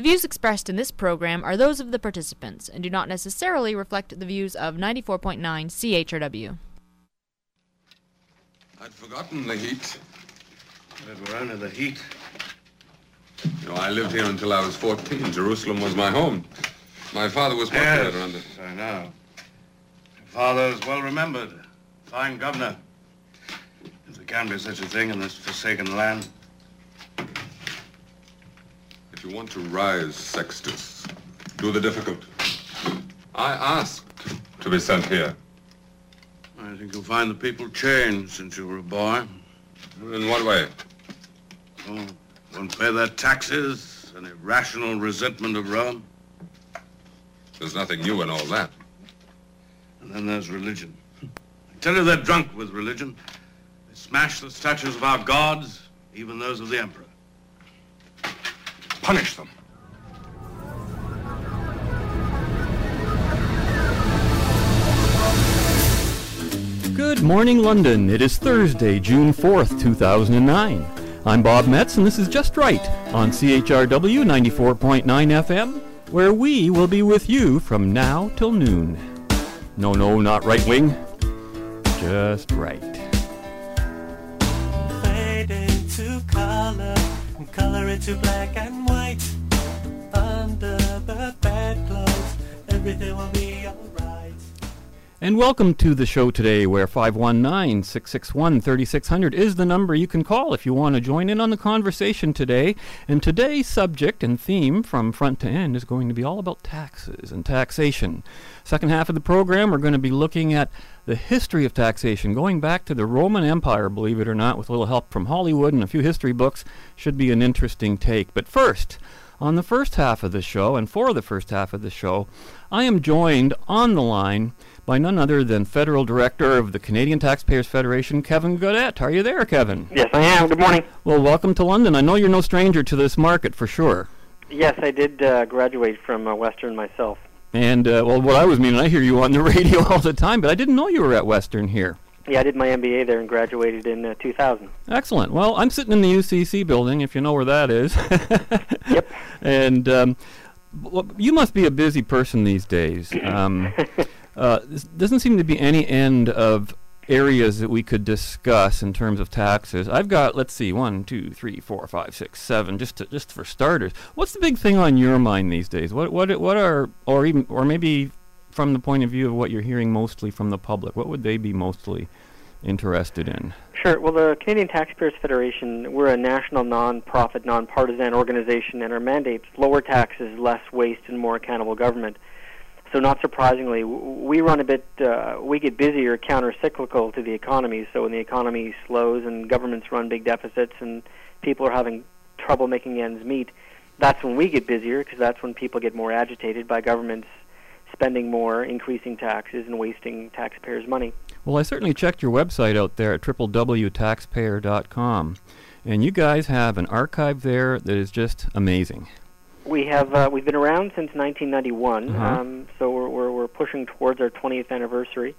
The views expressed in this program are those of the participants and do not necessarily reflect the views of 94.9 CHRW. I'd forgotten the heat. But we're under the heat. You know, I lived here until I was 14. Jerusalem was my home. My father was Yes, populated under... I know. Your father is well remembered. Fine governor. If there can be such a thing in this forsaken land. If you want to rise, Sextus, do the difficult. I asked to be sent here. I think you'll find the people changed since you were a boy. In what way? Oh, won't pay their taxes, an irrational resentment of Rome. There's nothing new in all that. And then there's religion. I tell you they're drunk with religion. They smash the statues of our gods, even those of the emperor. Punish them. Good morning, London. It is Thursday, June 4th, 2009. I'm Bob Metz, and this is Just Right on CHRW 94.9 FM, where we will be with you from now till noon. No, no, not right wing. Just right. And it to black and white. Under the bedclothes, everything will be. And welcome to the show today, where 519 661 3600 is the number you can call if you want to join in on the conversation today. And today's subject and theme from front to end is going to be all about taxes and taxation. Second half of the program, we're going to be looking at the history of taxation, going back to the Roman Empire, believe it or not, with a little help from Hollywood and a few history books. Should be an interesting take. But first, on the first half of the show, and for the first half of the show, I am joined on the line by none other than Federal Director of the Canadian Taxpayers Federation, Kevin Gaudet. Are you there, Kevin? Yes, I am. Good morning. Well, welcome to London. I know you're no stranger to this market for sure. Yes, I did uh, graduate from uh, Western myself. And, uh, well, what I was meaning, I hear you on the radio all the time, but I didn't know you were at Western here. Yeah, I did my MBA there and graduated in uh, 2000. Excellent. Well, I'm sitting in the UCC building, if you know where that is. Yep. And um, well, you must be a busy person these days. Um, uh, this doesn't seem to be any end of areas that we could discuss in terms of taxes. I've got, let's see, one, two, three, four, five, six, seven, just to, just for starters. What's the big thing on your mind these days? What what what are or even or maybe from the point of view of what you're hearing mostly from the public, what would they be mostly interested in? Sure. Well, the Canadian Taxpayers Federation, we're a national non-profit, non-partisan organization, and our mandate is lower taxes, less waste, and more accountable government. So, not surprisingly, we run a bit, uh, we get busier counter-cyclical to the economy. So, when the economy slows and governments run big deficits and people are having trouble making ends meet, that's when we get busier because that's when people get more agitated by governments spending more, increasing taxes, and wasting taxpayers' money. Well, I certainly checked your website out there at www.taxpayer.com, and you guys have an archive there that is just amazing. We have uh, we've been around since 1991, Uh-huh. um, so we're, we're we're pushing towards our 20th anniversary.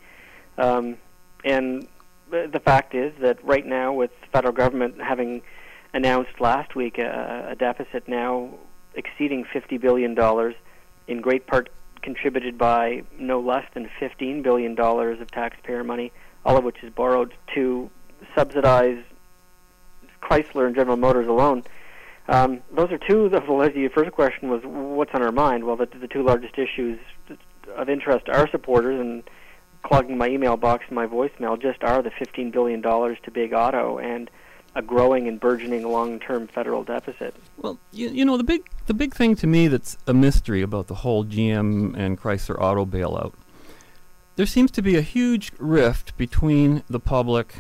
Um, and the, fact is that right now, with the federal government having announced last week a, a deficit now exceeding 50 billion dollars, in great part contributed by no less than 15 billion dollars of taxpayer money, all of which is borrowed to subsidize Chrysler and General Motors alone. Um, those are two. Of the your first question was what's on our mind. Well, the, the two largest issues of interest to our supporters and clogging my email box and my voicemail just are the 15 billion dollars to big auto and a growing and burgeoning long-term federal deficit. Well, you, you know the big the big thing to me that's a mystery about the whole GM and Chrysler auto bailout. There seems to be a huge rift between the public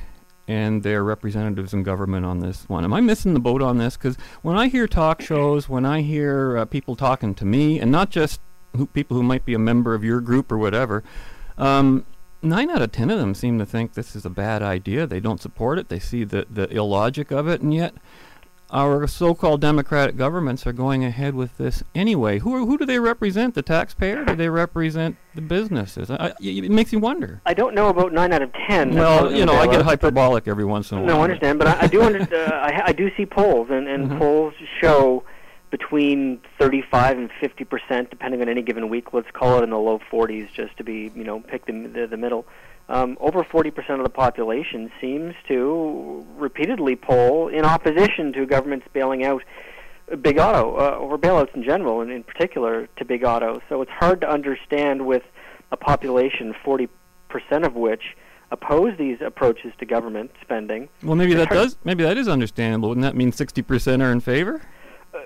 and their representatives in government on this one. Am I missing the boat on this? Because when I hear talk shows, when I hear uh, people talking to me, and not just who, people who might be a member of your group or whatever, um, nine out of ten of them seem to think this is a bad idea. They don't support it. They see the, the illogic of it, and yet our so-called democratic governments are going ahead with this anyway. Who are, who do they represent? The taxpayer? Do they represent the businesses? I, I- it makes you wonder. I don't know about nine out of ten. Well, you know, I get hyperbolic every once in a while. No, I understand, but I, I do under, uh, I, I do see polls, and, and Mhm. polls show between 35 and 50 percent, depending on any given week. Let's call it in the low 40s, just to be you know pick the the, the middle. Um, over 40 percent of the population seems to repeatedly poll in opposition to governments bailing out big auto uh, or bailouts in general, and in particular to big auto. So it's hard to understand with a population 40 percent of which oppose these approaches to government spending. Well, maybe that does. Maybe that is understandable. Wouldn't that mean 60% are in favor?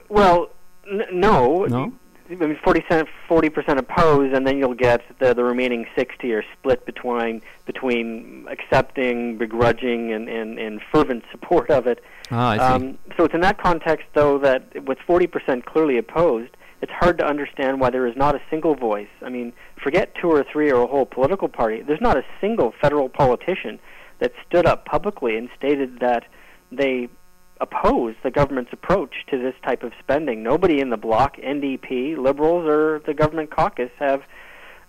Well, n- no. No? I mean, 40 percent, 40 percent oppose, and then you'll get the the remaining 60 are split between between accepting, begrudging, and and, and fervent support of it. Ah, I see. Um, so it's in that context, though, that with 40 percent clearly opposed, it's hard to understand why there is not a single voice. I mean, forget two or three or a whole political party. There's not a single federal politician that stood up publicly and stated that they oppose the government's approach to this type of spending. Nobody in the bloc, NDP, Liberals, or the government caucus have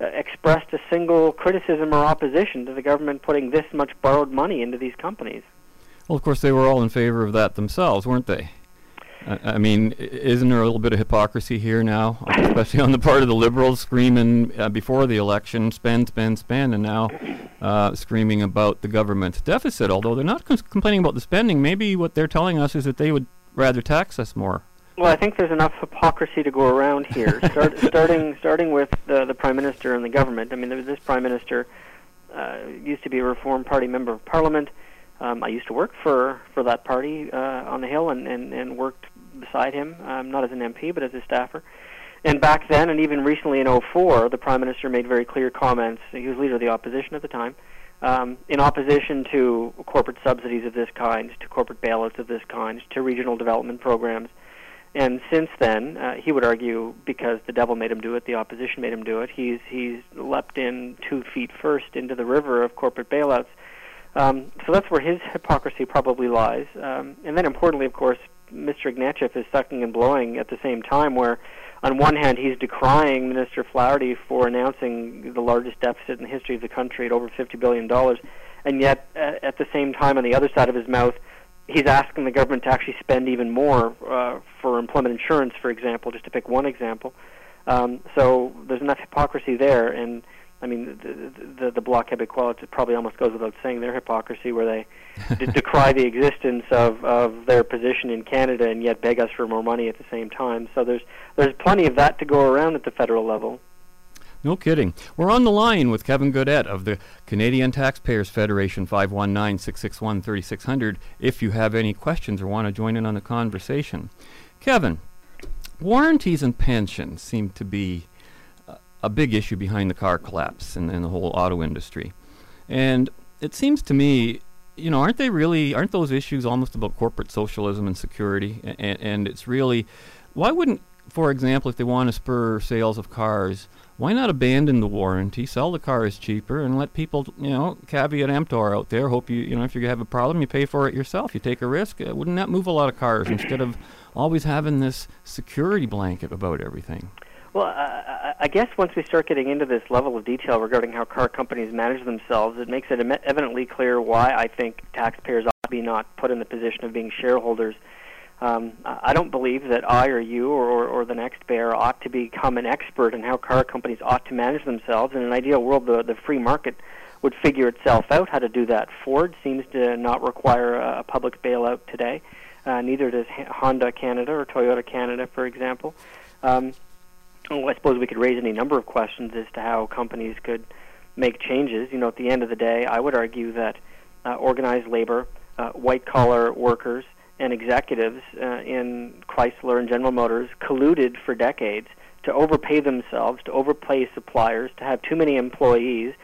uh, expressed a single criticism or opposition to the government putting this much borrowed money into these companies. well, of course, they were all in favor of that themselves, weren't they? I, I mean, isn't there a little bit of hypocrisy here now, especially on the part of the liberals screaming uh, before the election, spend, spend, spend, and now uh, screaming about the government deficit? Although they're not cons- complaining about the spending, maybe what they're telling us is that they would rather tax us more. Well, I think there's enough hypocrisy to go around here. Start, starting starting with the the prime minister and the government. I mean, there was this prime minister uh, used to be a Reform Party member of Parliament. Um, I used to work for for that party uh, on the Hill and, and and worked beside him, um, not as an MP but as a staffer. And back then, and even recently in '04, the prime minister made very clear comments. He was leader of the opposition at the time, um, in opposition to corporate subsidies of this kind, to corporate bailouts of this kind, to regional development programs. And since then, uh, he would argue because the devil made him do it, the opposition made him do it. He's he's leapt in two feet first into the river of corporate bailouts. Um, so that's where his hypocrisy probably lies. Um, and then, importantly, of course, Mr. Ignatieff is sucking and blowing at the same time. Where, on one hand, he's decrying Minister Flaherty for announcing the largest deficit in the history of the country at over fifty billion dollars, and yet, uh, at the same time, on the other side of his mouth, he's asking the government to actually spend even more uh, for employment insurance, for example, just to pick one example. Um, so there's enough hypocrisy there, and I mean, the the, the Bloc Québécois it probably almost goes without saying their hypocrisy, where they de- decry the existence of of their position in Canada and yet beg us for more money at the same time. So there's there's plenty of that to go around at the federal level. No kidding. We're on the line with Kevin Gaudet of the Canadian Taxpayers Federation, 519 661 3600, if you have any questions or want to join in on the conversation. Kevin, warranties and pensions seem to be a- big issue behind the car collapse and, and the whole auto industry. And it seems to me, you know, aren't they really, aren't those issues almost about corporate socialism and security? And, and it's really, why wouldn't, for example, if they want to spur sales of cars, why not abandon the warranty, sell the cars cheaper, and let people, you know, caveat emptor out there. Hope you, you know, if you have a problem, you pay for it yourself. You take a risk. Uh, wouldn't that move a lot of cars instead of always having this security blanket about everything? Well, I guess once we start getting into this level of detail regarding how car companies manage themselves, it makes it evidently clear why I think taxpayers ought to be not put in the position of being shareholders. Um, I don't believe that I or you or, or, or the next bear ought to become an expert in how car companies ought to manage themselves. In an ideal world, the, the free market would figure itself out how to do that. Ford seems to not require a, a public bailout today. Uh, neither does Honda Canada or Toyota Canada, for example. Um, well, I suppose we could raise any number of questions as to how companies could make changes. You know, at the end of the day, I would argue that uh, organized labor, uh, white collar workers, and executives uh, in Chrysler and General Motors colluded for decades to overpay themselves, to overpay suppliers, to have too many employees,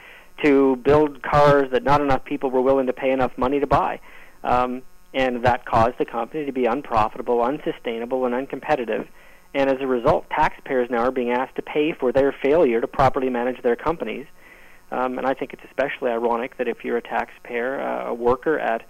to build cars that not enough people were willing to pay enough money to buy. Um, and that caused the company to be unprofitable, unsustainable, and uncompetitive. And as a result, taxpayers now are being asked to pay for their failure to properly manage their companies. Um, and I think it's especially ironic that if you're a taxpayer, uh, a worker at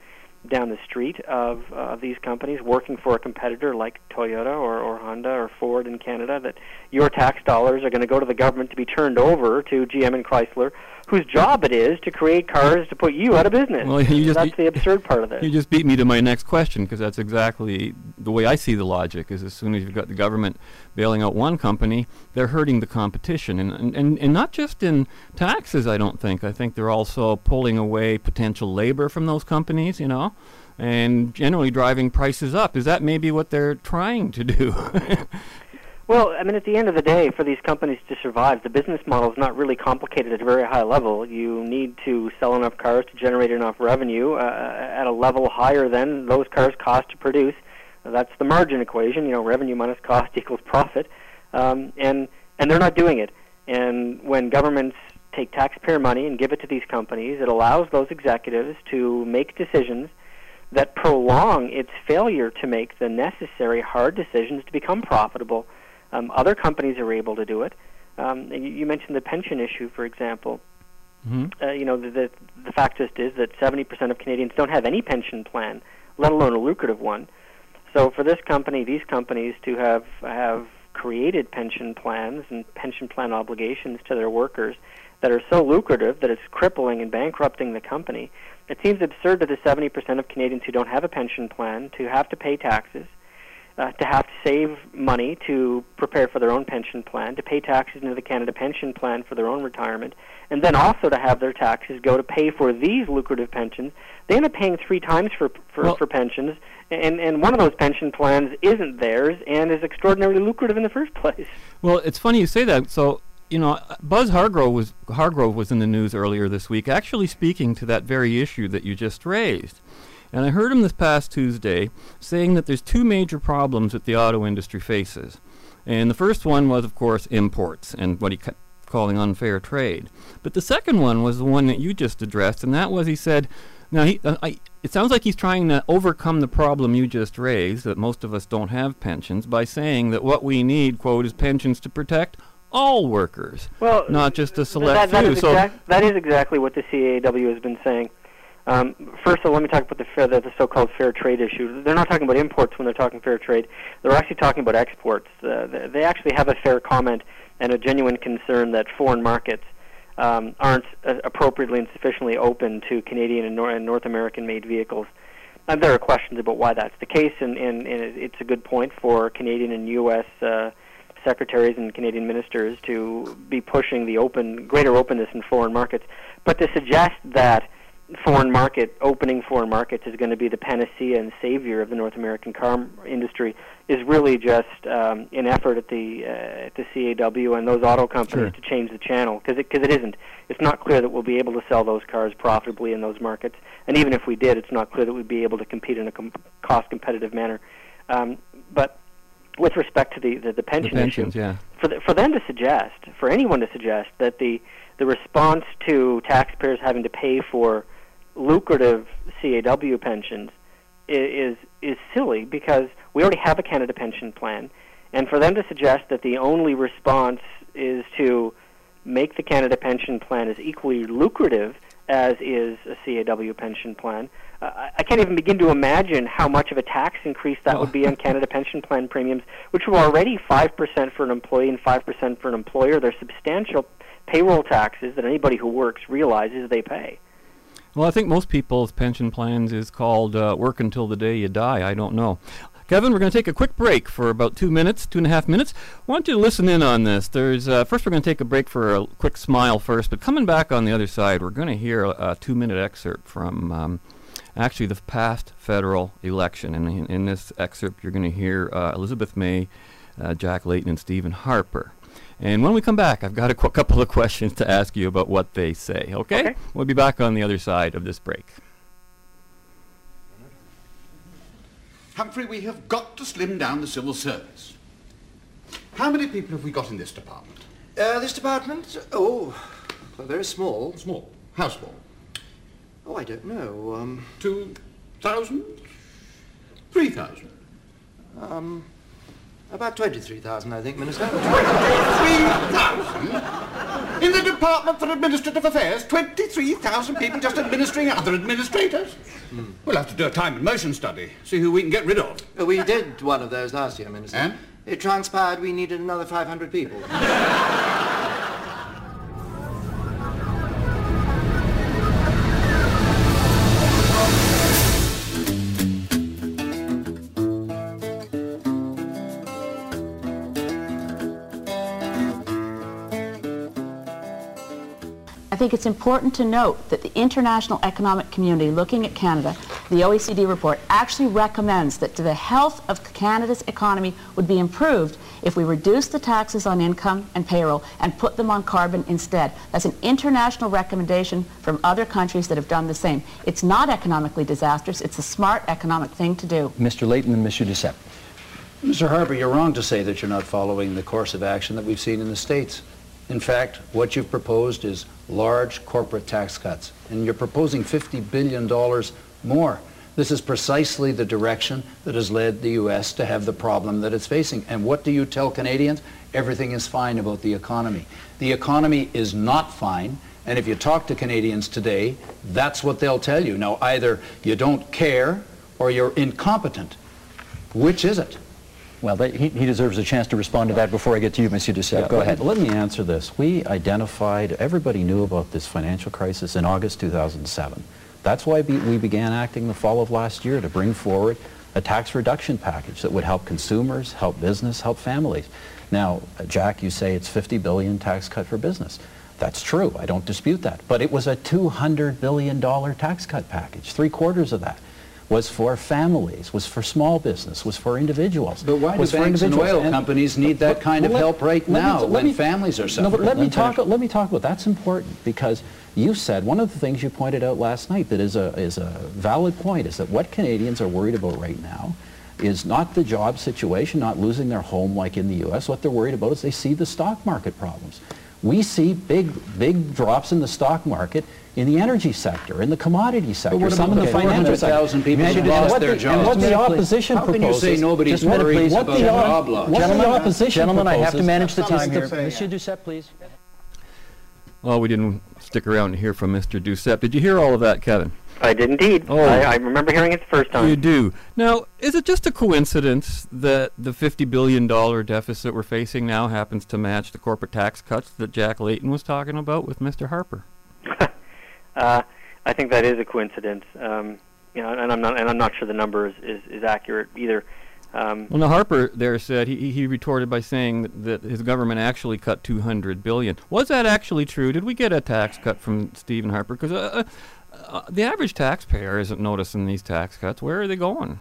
down the street of uh, these companies working for a competitor like Toyota or, or Honda or Ford in Canada that your tax dollars are going to go to the government to be turned over to GM and Chrysler whose job it is to create cars to put you out of business. Well, you just- that's the absurd part of this. You just beat me to my next question because that's exactly the way I see the logic. Is as soon as you've got the government bailing out one company, they're hurting the competition, and and, and, and not just in taxes. I don't think. I think they're also pulling away potential labor from those companies. You know. And generally driving prices up. Is that maybe what they're trying to do? Well, I mean, at the end of the day, for these companies to survive, the business model is not really complicated at a very high level. You need to sell enough cars to generate enough revenue uh, at a level higher than those cars cost to produce. That's the margin equation. You know, revenue minus cost equals profit, um, and and they're not doing it. And when governments take taxpayer money and give it to these companies, it allows those executives to make decisions that prolong its failure to make the necessary hard decisions to become profitable. Um, other companies are able to do it. Um, you, you mentioned the pension issue, for example. hmm Uh, you know, the, the the fact just is that 70% of Canadians don't have any pension plan, let alone a lucrative one. So for this company, these companies to have have created pension plans and pension plan obligations to their workers that are so lucrative that it's crippling and bankrupting the company. It seems absurd to the 70% of Canadians who don't have a pension plan to have to pay taxes, uh, to have to save money to prepare for their own pension plan, to pay taxes into the Canada Pension Plan for their own retirement, and then also to have their taxes go to pay for these lucrative pensions. They end up paying three times for for, Well- for pensions, and and one of those pension plans isn't theirs and is extraordinarily lucrative in the first place. Well, it's funny you say that. So, you know, Buzz Hargrove was Hargrove was in the news earlier this week, actually speaking to that very issue that you just raised. And I heard him this past Tuesday saying that there's two major problems that the auto industry faces. And the first one was, of course, imports and what he kept calling unfair trade. But the second one was the one that you just addressed, and that was he said, now he, uh, I, it sounds like he's trying to overcome the problem you just raised that most of us don't have pensions by saying that what we need, quote, is pensions to protect all workers, Well, not just a select that few. is So that is exactly what the CAW has been saying. Um, first of all, let me talk about the, fair, the, the so-called fair trade issue. They're not talking about imports when they're talking fair trade. They're actually talking about exports. Uh, they, they actually have a fair comment and a genuine concern that foreign markets um, aren't uh, appropriately and sufficiently open to Canadian and, Nor- and North American-made vehicles. And there are questions about why that's the case, and, and, and it's a good point for Canadian and U.S. Uh, secretaries and Canadian ministers to be pushing the open, greater openness in foreign markets. But to suggest that foreign market opening foreign markets is going to be the panacea and savior of the North American car industry is really just um, an effort at the uh, at the CAW and those auto companies Sure. to change the channel because it, 'cause it isn't. It's not clear that we'll be able to sell those cars profitably in those markets, and even if we did, it's not clear that we'd be able to compete in a com- cost competitive manner. Um, but with respect to the the, the the pension pensions, issue, yeah. for the, for them to suggest, for anyone to suggest that the the response to taxpayers having to pay for lucrative CAW pensions is is silly because we already have a Canada pension plan, and for them to suggest that the only response is to make the Canada pension plan as equally lucrative as is a CAW pension plan. Uh, I- can't even begin to imagine how much of a tax increase that would be on Canada pension plan premiums, which were already 5% for an employee and 5% for an employer. They're substantial payroll taxes that anybody who works realizes they pay. Well, I think most people's pension plans is called uh, work until the day you die. I don't know. Kevin, we're going to take a quick break for about two minutes, two and a half minutes. I want you to listen in on this. There's uh, first we're going to take a break for a quick smile first, but coming back on the other side, we're going to hear a, two-minute excerpt from um, actually the past federal election. And in, in this excerpt, you're going to hear uh, Elizabeth May, uh, Jack Layton, and Stephen Harper. And when we come back, I've got a qu- couple of questions to ask you about what they say. Okay? Okay. We'll be back on the other side of this break. Humphrey, we have got to slim down the civil service. How many people have we got in this department? Uh, this department? Oh, well, very small. Small. How small? Oh, I don't know. Um, Two thousand? Three thousand? um, about 23,000, I think, Minister. 23,000? In the Department for Administrative Affairs, 23,000 people just administering other administrators. Hmm. We'll have to do a time and motion study, see who we can get rid of. We did one of those last year, Minister. And? It transpired we needed another 500 people. think it's important to note that the international economic community looking at Canada, the OECD report, actually recommends that the health of Canada's economy would be improved if we reduce the taxes on income and payroll and put them on carbon instead. That's an international recommendation from other countries that have done the same. It's not economically disastrous. It's a smart economic thing to do. Mr. Layton and Mr. Duceppe. Mr. Harper, you're wrong to say that you're not following the course of action that we've seen in the States. In fact, what you've proposed is large corporate tax cuts, and you're proposing $50 billion more. This is precisely the direction that has led the U.S. to have the problem that it's facing. And what do you tell Canadians? Everything is fine about the economy. The economy is not fine, and if you talk to Canadians today, that's what they'll tell you. Now, either you don't care or you're incompetent. Which is it? Well, that, he, he deserves a chance to respond to that before I get to you, Mr. Duceppe. Go let, ahead. Let me answer this. We identified, everybody knew about this financial crisis in August 2007. That's why be, we began acting the fall of last year to bring forward a tax reduction package that would help consumers, help business, help families. Now, Jack, you say it's 50 billion tax cut for business. That's true. I don't dispute that. But it was a $200 billion tax cut package. Three quarters of that was for families, was for small business, was for individuals. But why do banks and oil companies need that kind of let- help right let me- now let when me- families are No, but suffering? let me talk. Let me talk about that's important because you said one of the things you pointed out last night that is a is a valid point is that what Canadians are worried about right now is not the job situation, not losing their home like in the U.S. What they're worried about is they see the stock market problems. We see big big drops in the stock market in the energy sector, in the commodity sector, what some in the the financial sector. 400,000 people And who what lost the- their And what the Just a minute, please. opposition How can you proposes. say nobody's just worried please. What about the op- job loss? What the Gentlemen- opposition gentlemen, I have to manage the time here. Mr. Duceppe, please. Well, we didn't stick around to hear from Mr. Duceppe. Did you hear all of that, Kevin? I did indeed. Oh. I, I remember hearing it the first time. You do. Now, is it just a coincidence that the $50 billion deficit we're facing now happens to match the corporate tax cuts that Jack Layton was talking about with Mr. Harper? Uh, I think that is a coincidence. Um, you know, and I'm not, and I'm not sure the number is, is, is accurate either. Um, Well, now Harper there said he, he retorted by saying that, that his government actually cut 200 billion. Was that actually true? Did we get a tax cut from Stephen Harper? Because uh, uh, the average taxpayer isn't noticing these tax cuts. Where are they going?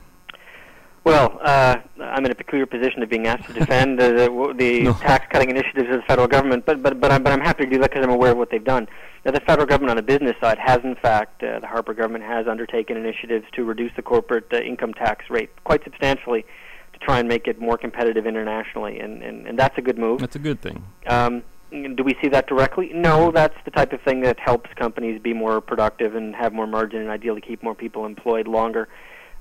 Well, uh, I'm in a peculiar position of being asked to defend the, the, the No. tax-cutting initiatives of the federal government, but but but I'm, but I'm happy to do that because I'm aware of what they've done. Now, the federal government on the business side has, in fact, uh, the Harper government has undertaken initiatives to reduce the corporate uh, income tax rate quite substantially to try and make it more competitive internationally, and and, and that's a good move. That's a good thing. Um, do we see that directly? No, that's the type of thing that helps companies be more productive and have more margin and ideally keep more people employed longer,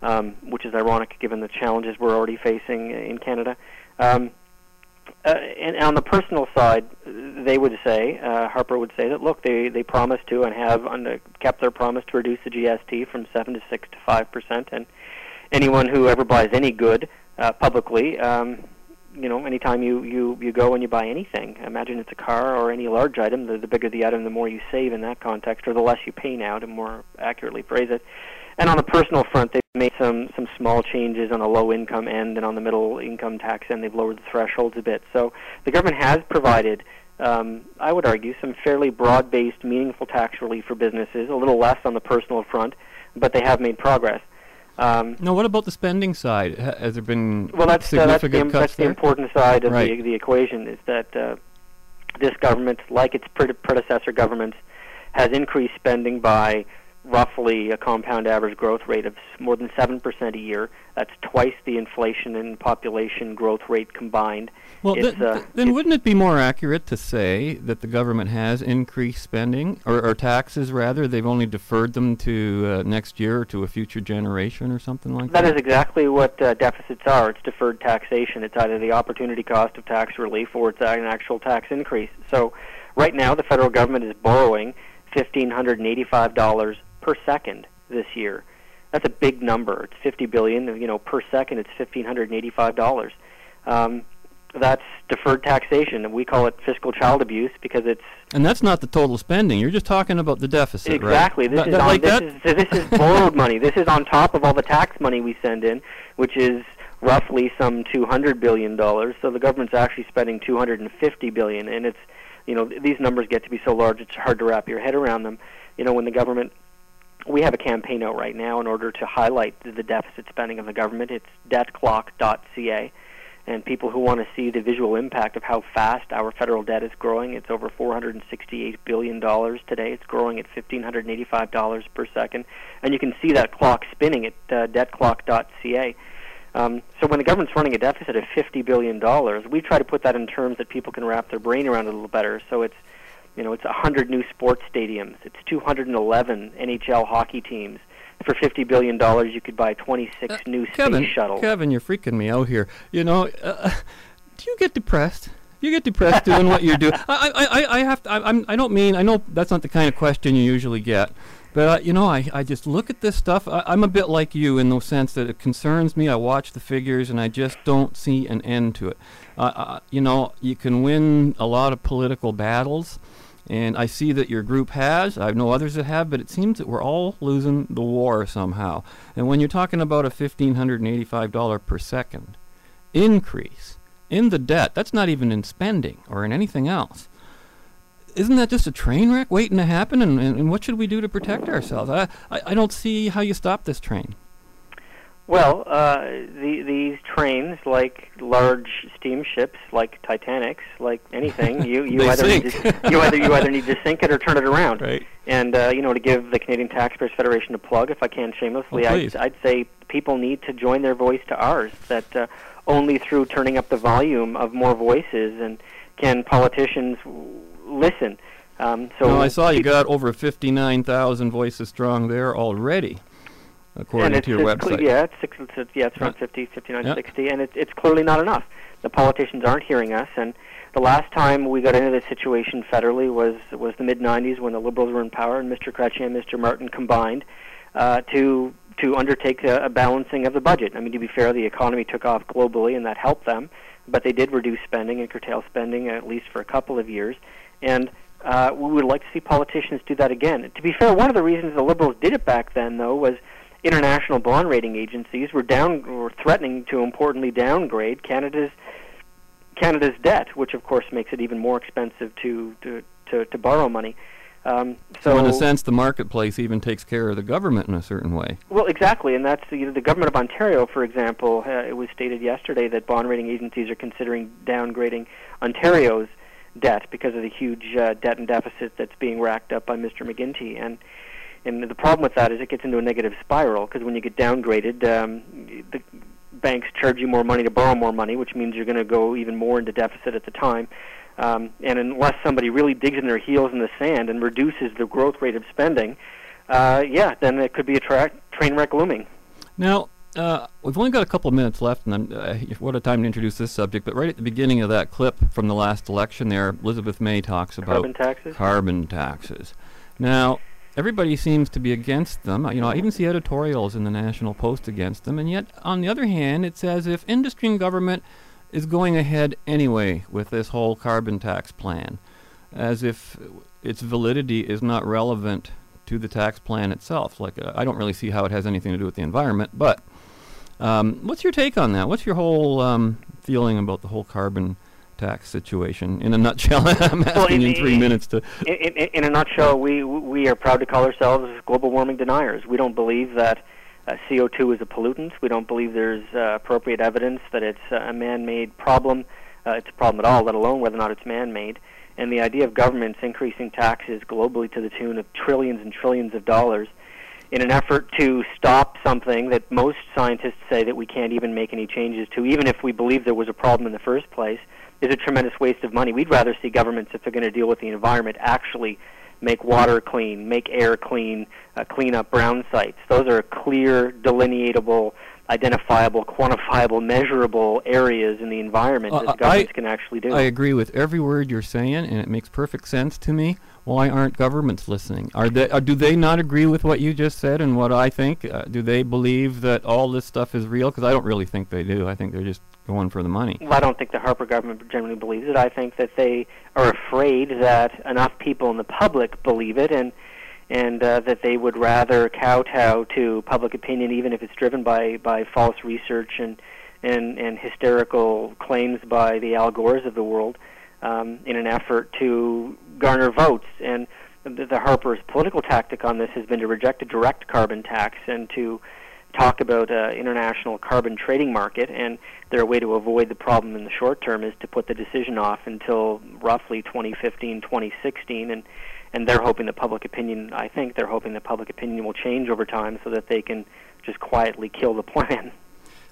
um, which is ironic given the challenges we're already facing in Canada. Um, uh, and on the personal side, they would say, uh, Harper would say that look, they they promised to and have under, kept their promise to reduce the GST from seven to six to five percent, and anyone who ever buys any good uh, publicly, um, you know, anytime you, you, you go and you buy anything, imagine it's a car or any large item, the, the bigger the item, the more you save in that context, or the less you pay now, to more accurately phrase it. And on the personal front, they've made some, some small changes on the low income end and on the middle income tax end. They've lowered the thresholds a bit. So the government has provided, um, I would argue, some fairly broad based, meaningful tax relief for businesses, a little less on the personal front, but they have made progress. Um, No, what about the spending side? Has there been well, that's, uh, that's, the, im- cuts that's the important side of Right. the, the equation is that uh, this government, like its pre- predecessor governments, has increased spending by roughly a compound average growth rate of more than 7% a year. That's twice the inflation and population growth rate combined. Well, th- uh, th- then wouldn't it be more accurate to say that the government has increased spending, or, or taxes rather? They've only deferred them to uh, next year or to a future generation or something like that? That is exactly what uh, deficits are. It's deferred taxation. It's either the opportunity cost of tax relief or it's an actual tax increase. So Right now, the federal government is borrowing $1,585 per second this year. That's a big number. It's 50 billion. You know, per second, it's $1,585. Um, that's deferred taxation, and we call it fiscal child abuse because it's And that's not the total spending. You're just talking about the deficit, right? exactly this That- is that- on, like this is this is borrowed money. This is on top of all the tax money we send in, which is roughly some 200 billion dollars. So the government's actually spending 250 billion, and it's you know th- these numbers get to be so large it's hard to wrap your head around them. You know when the government we have a campaign out right now in order to highlight the, deficit spending of the government. It's debtclock.ca. And people who want to see the visual impact of how fast our federal debt is growing, it's over $468 billion today. It's growing at $1,585 per second. And you can see that clock spinning at uh, debtclock.ca. Um, so when the government's running a deficit of $50 billion, we try to put that in terms that people can wrap their brain around a little better. So it's you know, it's 100 new sports stadiums. It's 211 NHL hockey teams. For 50 billion dollars, you could buy 26 new space shuttles. Kevin, you're freaking me out here. You know, uh, do you get depressed? You get depressed doing what you do. I, I, I, I have to. I, I'm. I don't mean. I know that's not the kind of question you usually get. But uh, you know, I, I just look at this stuff. I, I'm a bit like you in the sense that it concerns me. I watch the figures and I just don't see an end to it. Uh, uh, you know, you can win a lot of political battles, and I see that your group has. I know others that have, but it seems that we're all losing the war somehow. And when you're talking about a fifteen hundred and eighty-five dollar per second increase in the debt, that's not even in spending or in anything else. Isn't that just a train wreck waiting to happen? And, and, and what should we do to protect ourselves? I, I, I don't see how you stop this train. Well, uh, the, these trains, like large steamships, like Titanics, like anything, you, you either need to, you either you either need to sink it or turn it around. Right. And uh, you know, to give the Canadian Taxpayers Federation a plug, if I can shamelessly, Oh, I'd. I'd say people need to join their voice to ours. That uh, only through turning up the volume of more voices and can politicians w- listen. Um, so I saw you got over 59,000 voices strong there already, according to your website. yeah, it's, six, it's yeah, it's around Yeah. 50, 59, Yeah. 60, and it's it's clearly not enough. The politicians aren't hearing us, and the last time we got into this situation federally was was the mid 90s when the Liberals were in power, and Mr. Chrétien and Mr. Martin combined uh, to to undertake a, a balancing of the budget. I mean, to be fair, the economy took off globally, and that helped them, but they did reduce spending and curtail spending at least for a couple of years, and uh, we would like to see politicians do that again. To be fair, one of the reasons the Liberals did it back then, though, was international bond rating agencies were down were threatening to importantly downgrade Canada's Canada's debt, which of course makes it even more expensive to to to, to borrow money. Um, So, so, in a sense, the marketplace even takes care of the government in a certain way. well, exactly, and that's you know, the government of Ontario, for example. Uh, it was stated yesterday that bond rating agencies are considering downgrading Ontario's debt because of the huge uh, debt and deficit that's being racked up by Mr. McGuinty. And and the problem with that is it gets into a negative spiral because when you get downgraded, um, the banks charge you more money to borrow more money, which means you're going to go even more into deficit at the time. Um, and unless somebody really digs in their heels in the sand and reduces the growth rate of spending, uh, yeah, then it could be a tra- train wreck looming. Now, uh, we've only got a couple of minutes left, and I'm, uh, what a time to introduce this subject. But right at the beginning of that clip from the last election, there, Elizabeth May talks about Carbon taxes? Carbon taxes. Now, everybody seems to be against them. You know, I even see editorials in the National Post against them, and yet, on the other hand, it's as if industry and government is going ahead anyway with this whole carbon tax plan, as if its validity is not relevant to the tax plan itself. Like, uh, I don't really see how it has anything to do with the environment, but um, what's your take on that? What's your whole um, feeling about the whole carbon tax situation in a nutshell? I'm asking Well, in- in three in- minutes to. In, in, a nutshell, we we are proud to call ourselves global warming deniers. We don't believe that uh, CO2 is a pollutant. We don't believe there's uh, appropriate evidence that it's uh, a man-made problem. Uh, it's a problem at all, let alone whether or not it's man-made. And the idea of governments increasing taxes globally to the tune of trillions and trillions of dollars in an effort to stop something that most scientists say that we can't even make any changes to, even if we believe there was a problem in the first place, is a tremendous waste of money. We'd rather see governments, if they're going to deal with the environment, actually make water clean, make air clean, uh, clean up brown sites. Those are clear, delineatable identifiable, quantifiable, measurable areas in the environment Uh, that governments can actually do. I agree with every word you're saying, and it makes perfect sense to me. Why aren't governments listening? Are they? Uh, do they not agree with what you just said and what I think? Uh, do they believe that all this stuff is real? Because I don't really think they do. I think they're just for the money. Well, I don't think the Harper government generally believes it. I think that they are afraid that enough people in the public believe it, and and uh, that they would rather kowtow to public opinion, even if it's driven by by false research and and and hysterical claims by the Al Gores of the world, um, in an effort to garner votes. And the, the Harper's political tactic on this has been to reject a direct carbon tax and to talk about uh, international carbon trading market and their way to avoid the problem in the short term is to put the decision off until roughly 2015 2016 and and they're hoping that public opinion I think they're hoping that public opinion will change over time so that they can just quietly kill the plan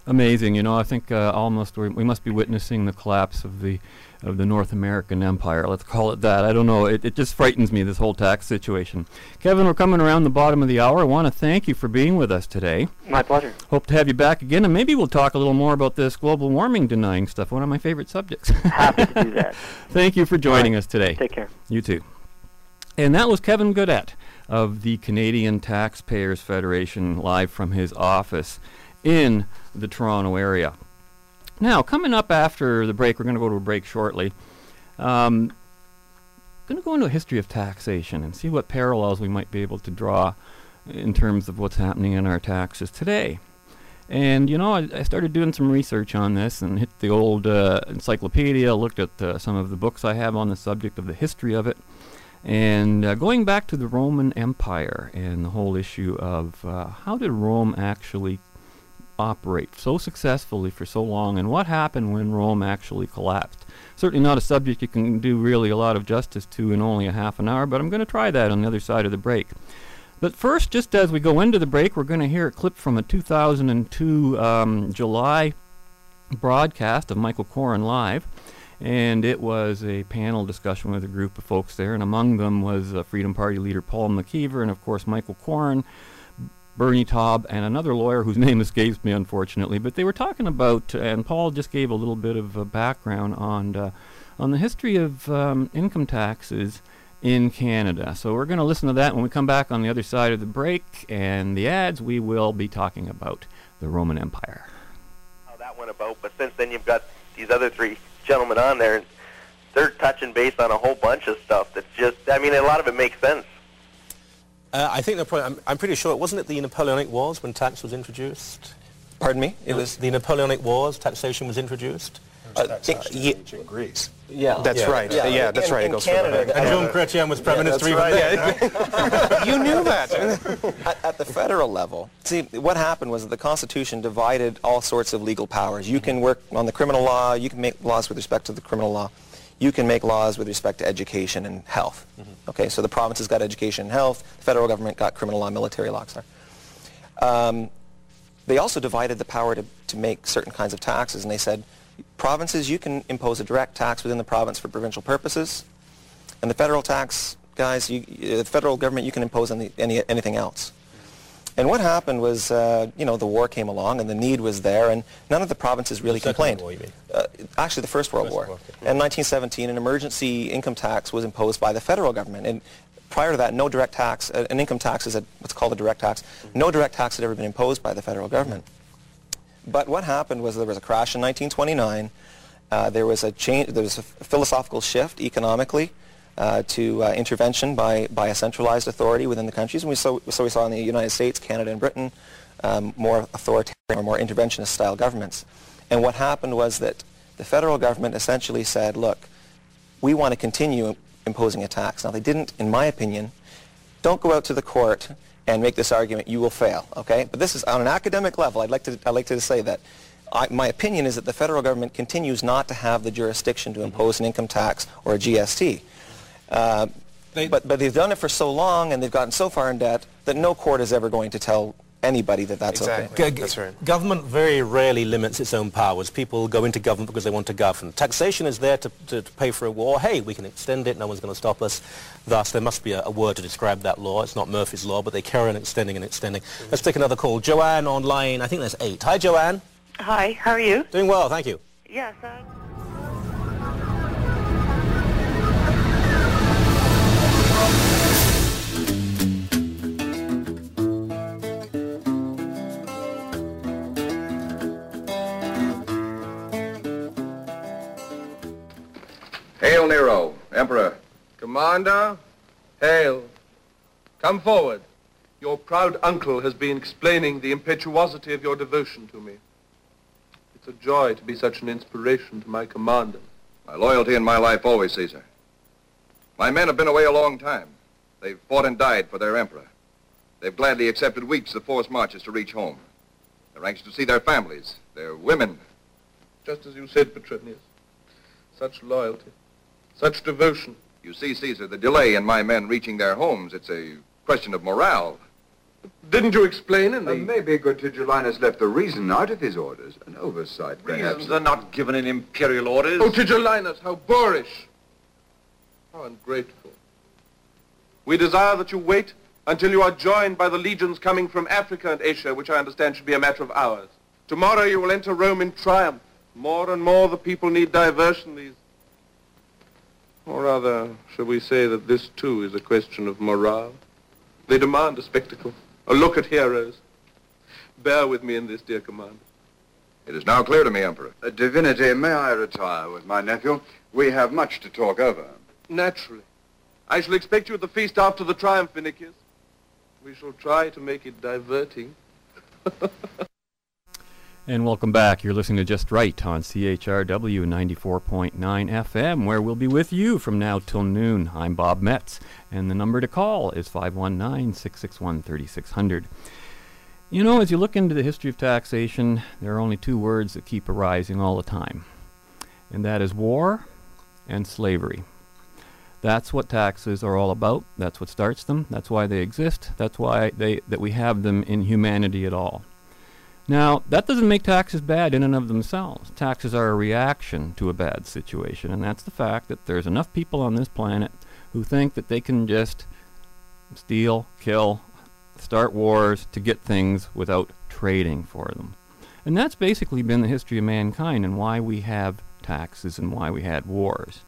Amazing, you know. I think uh, almost we we must be witnessing the collapse of the of the North American empire. Let's call it that. I don't know. It, it just frightens me this whole tax situation. Kevin, we're coming around the bottom of the hour. I want to thank you for being with us today. my pleasure Hope to have you back again, and maybe we'll talk a little more about this global warming denying stuff. One of my favorite subjects. happy to do that Thank you for joining us today. take care You too. And that was Kevin Gaudet of the Canadian Taxpayers Federation live from his office in the Toronto area. Now, coming up after the break, we're going to go to a break shortly. Um, going to go into a history of taxation and see what parallels we might be able to draw in terms of what's happening in our taxes today. And you know, I, I started doing some research on this and hit the old uh, encyclopedia, looked at uh, some of the books I have on the subject of the history of it, and uh, going back to the Roman Empire and the whole issue of uh, how did Rome actually operate so successfully for so long, and what happened when Rome actually collapsed. Certainly not a subject you can do really a lot of justice to in only a half an hour, but I'm going to try that on the other side of the break. But first, just as we go into the break, we're going to hear a clip from a 2002 um, July broadcast of Michael Coren Live. And it was a panel discussion with a group of folks there, and among them was uh, Freedom Party leader Paul McKeever, and of course Michael Coren, Bernie Taub, and another lawyer whose name escapes me, unfortunately. But they were talking about, and Paul just gave a little bit of a background on uh, on the history of um, income taxes in Canada. So we're going to listen to that when we come back on the other side of the break and the ads. We will be talking about the Roman Empire. how that went about. But since then, you've got these other three gentlemen on there, and they're touching base on a whole bunch of stuff that's just, I mean, a lot of it makes sense. Uh, I think they're probably, I'm, I'm pretty sure it wasn't it the Napoleonic Wars when tax was introduced. Pardon me? It was the Napoleonic Wars. Taxation was introduced. Uh, ye- Greece. Yeah, That's right. Yeah, that's in, right. It goes further Canada, back. and Jean Chrétien was prime minister that's even right. then. you knew that. at, at the federal level, see, what happened was that the Constitution divided all sorts of legal powers. You can work on the criminal law, you can make laws with respect to the criminal law, you can make laws with respect to education and health. Okay, so the provinces got education and health, the federal government got criminal law, military law, sorry. Um, they also divided the power to, to make certain kinds of taxes, and they said, provinces, you can impose a direct tax within the province for provincial purposes, and the federal tax, guys, you, the federal government, you can impose any, any, anything else. And what happened was, uh, you know, the war came along and the need was there, and none of the provinces really complained. War, you mean? Uh, actually, the First World First War. War, okay. In 1917, an emergency income tax was imposed by the federal government. And prior to that, no direct tax, uh, an income tax is a, what's called a direct tax. No direct tax had ever been imposed by the federal government. But what happened was there was a crash in 1929. Uh, there was a change. There was a philosophical shift economically uh, to uh, intervention by, by a centralized authority within the countries. And we saw, so we saw in the United States, Canada, and Britain um, more authoritarian or more interventionist style governments. And what happened was that the federal government essentially said, look, we want to continue imposing a tax. Now, they didn't, in my opinion, don't go out to the court and make this argument, you will fail, okay? But this is on an academic level. I'd like to, I'd like to say that I, my opinion is that the federal government continues not to have the jurisdiction to impose an income tax or a GST. Uh, but, but they've done it for so long and they've gotten so far in debt that no court is ever going to tell anybody that that's Exactly. okay. That's right. Government very rarely limits its own powers. People go into government because they want to govern. Taxation is there to, to, to pay for a war. Hey, we can extend it. No one's going to stop us. Thus, there must be a, a word to describe that law. It's not Murphy's Law, but they carry on extending and extending. Let's take another call. Joanne on line, I think there's eight. Hi, Joanne. Hi, how are you? Doing well, thank you. Yes, uh, Nero, Emperor. Commander, hail. Come forward. Your proud uncle has been explaining the impetuosity of your devotion to me. It's a joy to be such an inspiration to my commander. My loyalty in my life always, Caesar. My men have been away a long time. They've fought and died for their emperor. They've gladly accepted weeks of forced marches to reach home. They're anxious to see their families, their women. Just as you said, Petronius. Such loyalty. Such devotion. You see, Caesar, the delay in my men reaching their homes, it's a question of morale. Didn't you explain in Uh, maybe good Tigellinus left the reason out of his orders. An oversight, perhaps. Reasons are not given in imperial orders. Oh, Tigellinus, how boorish. How ungrateful. We desire that you wait until you are joined by the legions coming from Africa and Asia, which I understand should be a matter of hours. Tomorrow you will enter Rome in triumph. More and more the people need diversion these. Or rather, shall we say that this too is a question of morale? They demand a spectacle, a look at heroes. Bear with me in this, dear commander. It is now clear to me, Emperor. Uh, divinity, may I retire with my nephew? We have much to talk over. Naturally. I shall expect you at the feast after the triumph, Vinicius. We shall try to make it diverting. And welcome back. You're listening to Just Right on CHRW 94.9 FM, where we'll be with you from now till noon. I'm Bob Metz, and the number to call is 519 661 3600. You know, as you look into the history of taxation, there are only two words that keep arising all the time, and that is war and slavery. That's what taxes are all about. That's what starts them. That's why they exist. That's why they that we have them in humanity at all. Now, that doesn't make taxes bad in and of themselves. Taxes are a reaction to a bad situation, and that's the fact that there's enough people on this planet who think that they can just steal, kill, start wars to get things without trading for them. And that's basically been the history of mankind and why we have taxes and why we had wars.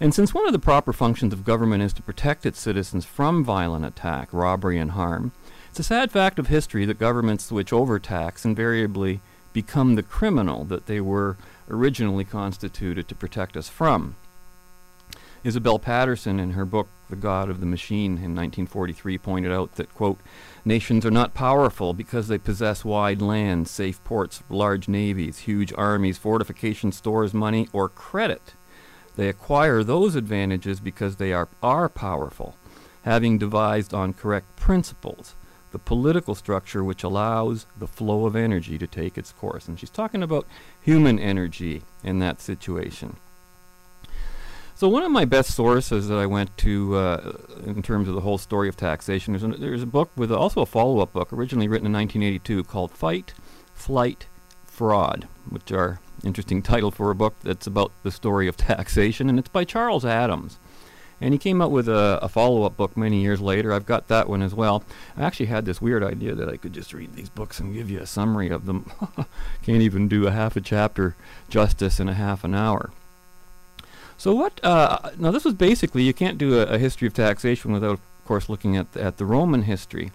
And since one of the proper functions of government is to protect its citizens from violent attack, robbery, and harm, it's a sad fact of history that governments which overtax invariably become the criminal that they were originally constituted to protect us from. Isabel Paterson, in her book The God of the Machine in 1943, pointed out that, quote, nations are not powerful because they possess wide lands, safe ports, large navies, huge armies, fortification stores, money, or credit. They acquire those advantages because they are, are powerful, having devised on correct principles the political structure which allows the flow of energy to take its course. And she's talking about human energy in that situation. So one of my best sources that I went to uh, in terms of the whole story of taxation, there's, there's a book with also a follow-up book originally written in 1982 called Fight, Flight, Fraud, which are interesting title for a book that's about the story of taxation, and it's by Charles Adams. And he came out with a, a follow-up book many years later. I've got that one as well. I actually had this weird idea that I could just read these books and give you a summary of them. Can't even do a half a chapter justice in a half an hour. So what? Uh, now this was basically you can't do a, a, history of taxation without, of course, looking at at the Roman history.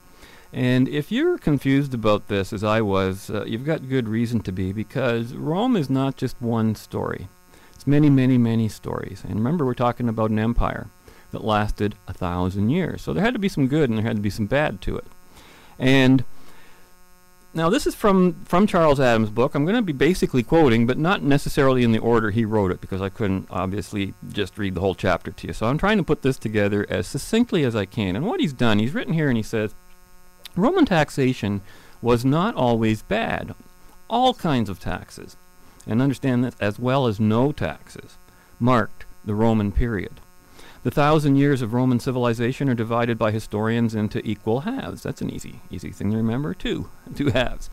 And if you're confused about this, as I was, uh, you've got good reason to be because Rome is not just one story. It's many, many, many stories. And remember, we're talking about an empire that lasted a thousand years. So there had to be some good and there had to be some bad to it. And now this is from from Charles Adams' book. I'm going to be basically quoting, but not necessarily in the order he wrote it, because I couldn't obviously just read the whole chapter to you. So I'm trying to put this together as succinctly as I can. And what he's done, he's written here and he says, Roman taxation was not always bad. All kinds of taxes, and understand this, as well as no taxes, marked the Roman period. The thousand years of Roman civilization are divided by historians into equal halves. That's an easy, easy thing to remember, too. Two halves.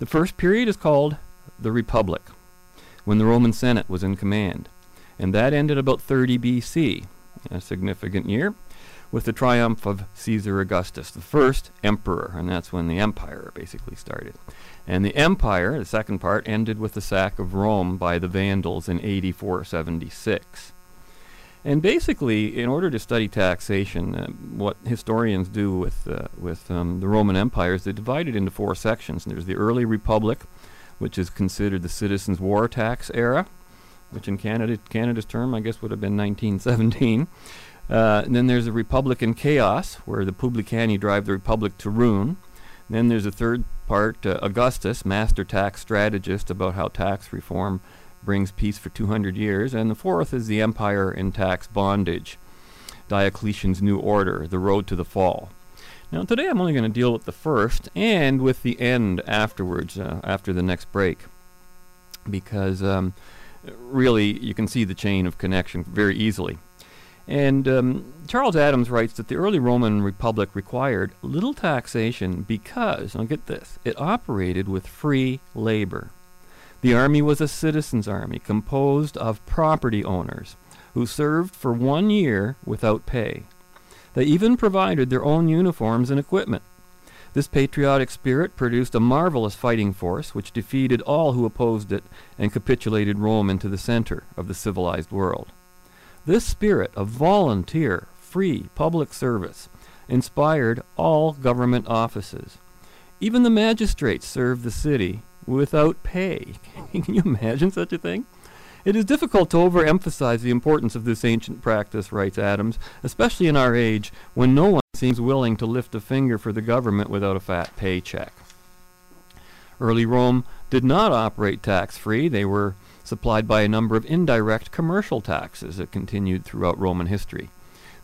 The first period is called the Republic, when the Roman Senate was in command. And that ended about 30 BC, a significant year, with the triumph of Caesar Augustus, the first emperor, and that's when the empire basically started. And the empire, the second part, ended with the sack of Rome by the Vandals in AD 476. And basically, in order to study taxation, uh, what historians do with uh, with um, the Roman Empire is they divide it into four sections. And there's the early Republic, which is considered the citizens' war tax era, which in Canada Canada's term, I guess, would have been 1917. Uh, then there's the Republican chaos, where the Publicani drive the Republic to ruin. Then there's a third part, uh, Augustus, master tax strategist, about how tax reform brings peace for 200 years. And the fourth is the empire in tax bondage, Diocletian's new order, the road to the fall. Now, today I'm only going to deal with the first and with the end afterwards, uh, after the next break, because um, really you can see the chain of connection very easily. And um, Charles Adams writes that the early Roman Republic required little taxation because, now get this, it operated with free labor. The army was a citizens' army composed of property owners who served for one year without pay. They even provided their own uniforms and equipment. This patriotic spirit produced a marvelous fighting force which defeated all who opposed it and capitulated Rome into the center of the civilized world. This spirit of volunteer, free public service inspired all government offices. Even the magistrates served the city without pay. Can you imagine such a thing? It is difficult to overemphasize the importance of this ancient practice, writes Adams, especially in our age when no one seems willing to lift a finger for the government without a fat paycheck. Early Rome did not operate tax free. They were supplied by a number of indirect commercial taxes that continued throughout Roman history.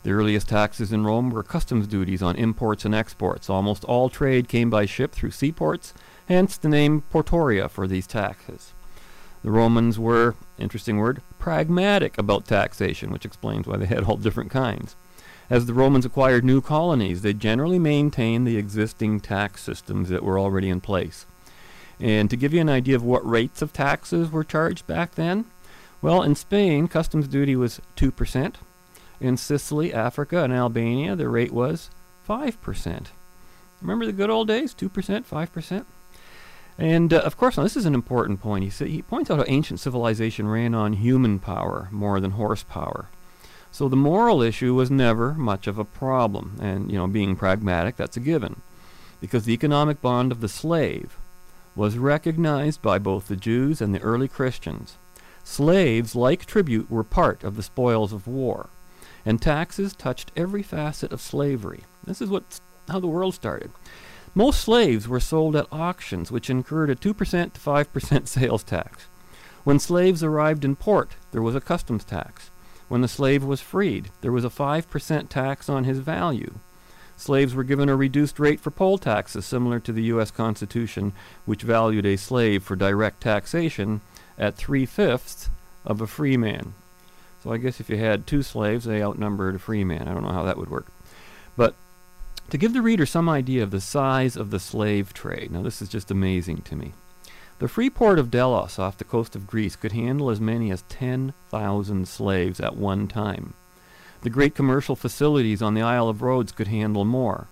The earliest taxes in Rome were customs duties on imports and exports. Almost all trade came by ship through seaports, hence the name portoria for these taxes. The Romans were, interesting word, pragmatic about taxation, which explains why they had all different kinds. As the Romans acquired new colonies, they generally maintained the existing tax systems that were already in place. And to give you an idea of what rates of taxes were charged back then, well, in Spain, customs duty was 2%. In Sicily, Africa, and Albania, the rate was 5%. Remember the good old days? 2%, 5%? And uh, of course, now this is an important point. He, he points out how ancient civilization ran on human power more than horsepower. So the moral issue was never much of a problem. And, you know, being pragmatic, that's a given. Because the economic bond of the slave was recognized by both the Jews and the early Christians. Slaves, like tribute, were part of the spoils of war, and taxes touched every facet of slavery. This is what, how the world started. Most slaves were sold at auctions, which incurred a 2% to 5% sales tax. When slaves arrived in port, there was a customs tax. When the slave was freed, there was a 5% tax on his value. Slaves were given a reduced rate for poll taxes, similar to the U.S. Constitution, which valued a slave for direct taxation at three fifths of a free man. So I guess if you had two slaves, they outnumbered a free man. I don't know how that would work. But to give the reader some idea of the size of the slave trade, now this is just amazing to me. The free port of Delos off the coast of Greece could handle as many as 10,000 slaves at one time. The great commercial facilities on the Isle of Rhodes could handle more.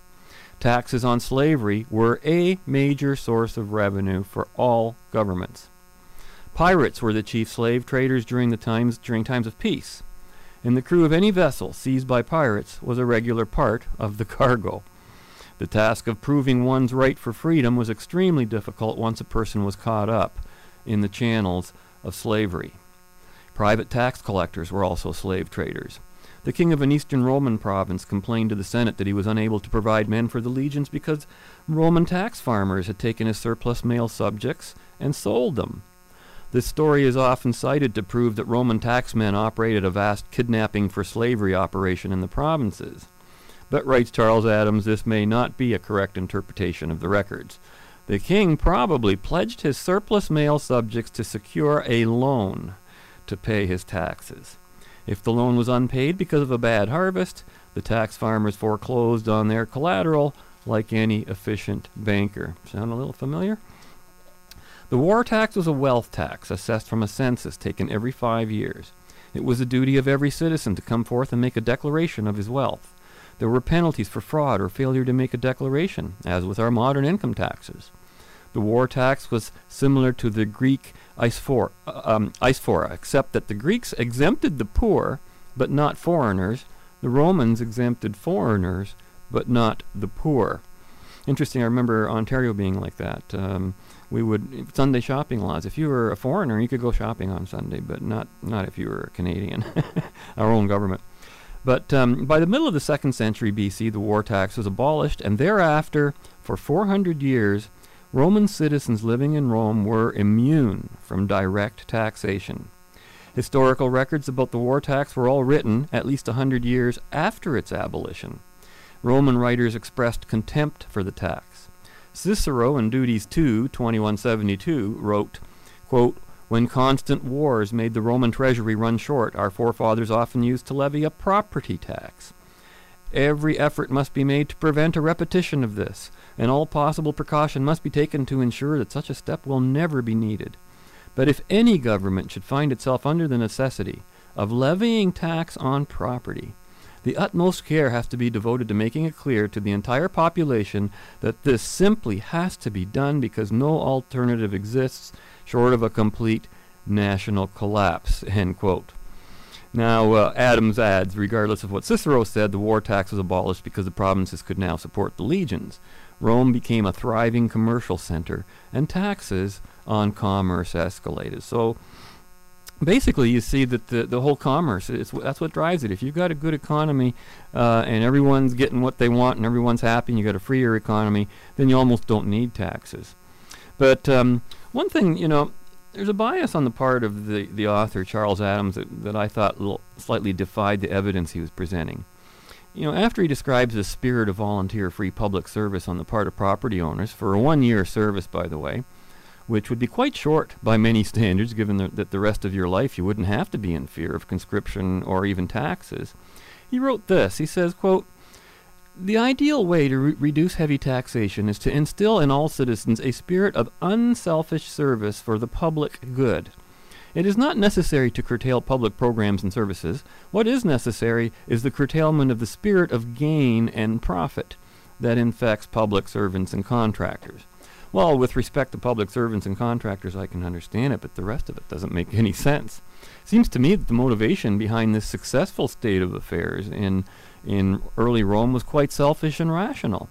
Taxes on slavery were a major source of revenue for all governments. Pirates were the chief slave traders during the times during times of peace, and the crew of any vessel seized by pirates was a regular part of the cargo. The task of proving one's right for freedom was extremely difficult once a person was caught up in the channels of slavery. Private tax collectors were also slave traders. The king of an eastern Roman province complained to the Senate that he was unable to provide men for the legions because Roman tax farmers had taken his surplus male subjects and sold them. This story is often cited to prove that Roman taxmen operated a vast kidnapping for slavery operation in the provinces. But, writes Charles Adams, this may not be a correct interpretation of the records. The king probably pledged his surplus male subjects to secure a loan to pay his taxes. If the loan was unpaid because of a bad harvest, the tax farmers foreclosed on their collateral like any efficient banker. Sound a little familiar? The war tax was a wealth tax assessed from a census taken every five years. It was the duty of every citizen to come forth and make a declaration of his wealth. There were penalties for fraud or failure to make a declaration, as with our modern income taxes. The war tax was similar to the Greek eisphora, um, except that the Greeks exempted the poor, but not foreigners. The Romans exempted foreigners, but not the poor. Interesting, I remember Ontario being like that. Um, we would Sunday shopping laws. If you were a foreigner, you could go shopping on Sunday, but not not if you were a Canadian. Our own government. But um, by the middle of the second century BC, the war tax was abolished, and thereafter, for 400 years, Roman citizens living in Rome were immune from direct taxation. Historical records about the war tax were all written at least a hundred years after its abolition. Roman writers expressed contempt for the tax. Cicero in Duties 2, 2172, wrote, quote, When constant wars made the Roman treasury run short, our forefathers often used to levy a property tax. Every effort must be made to prevent a repetition of this, and all possible precaution must be taken to ensure that such a step will never be needed. But if any government should find itself under the necessity of levying tax on property, the utmost care has to be devoted to making it clear to the entire population that this simply has to be done because no alternative exists short of a complete national collapse. End quote. Now, uh, Adams adds, regardless of what Cicero said, the war tax was abolished because the provinces could now support the legions. Rome became a thriving commercial center, and taxes on commerce escalated. So, basically, you see that the, the whole commerce, that's what drives it. If you've got a good economy uh, and everyone's getting what they want and everyone's happy and you've got a freer economy, then you almost don't need taxes. But um, one thing, you know, there's a bias on the part of the, the author, Charles Adams, that, that I thought slightly defied the evidence he was presenting. You know, after he describes the spirit of volunteer free public service on the part of property owners, for a one year service, by the way, which would be quite short by many standards, given the, that the rest of your life you wouldn't have to be in fear of conscription or even taxes, he wrote this. He says, quote, the ideal way to re- reduce heavy taxation is to instill in all citizens a spirit of unselfish service for the public good. It is not necessary to curtail public programs and services. What is necessary is the curtailment of the spirit of gain and profit that infects public servants and contractors. Well, with respect to public servants and contractors, I can understand it, but the rest of it doesn't make any sense. Seems to me that the motivation behind this successful state of affairs in in early Rome was quite selfish and rational.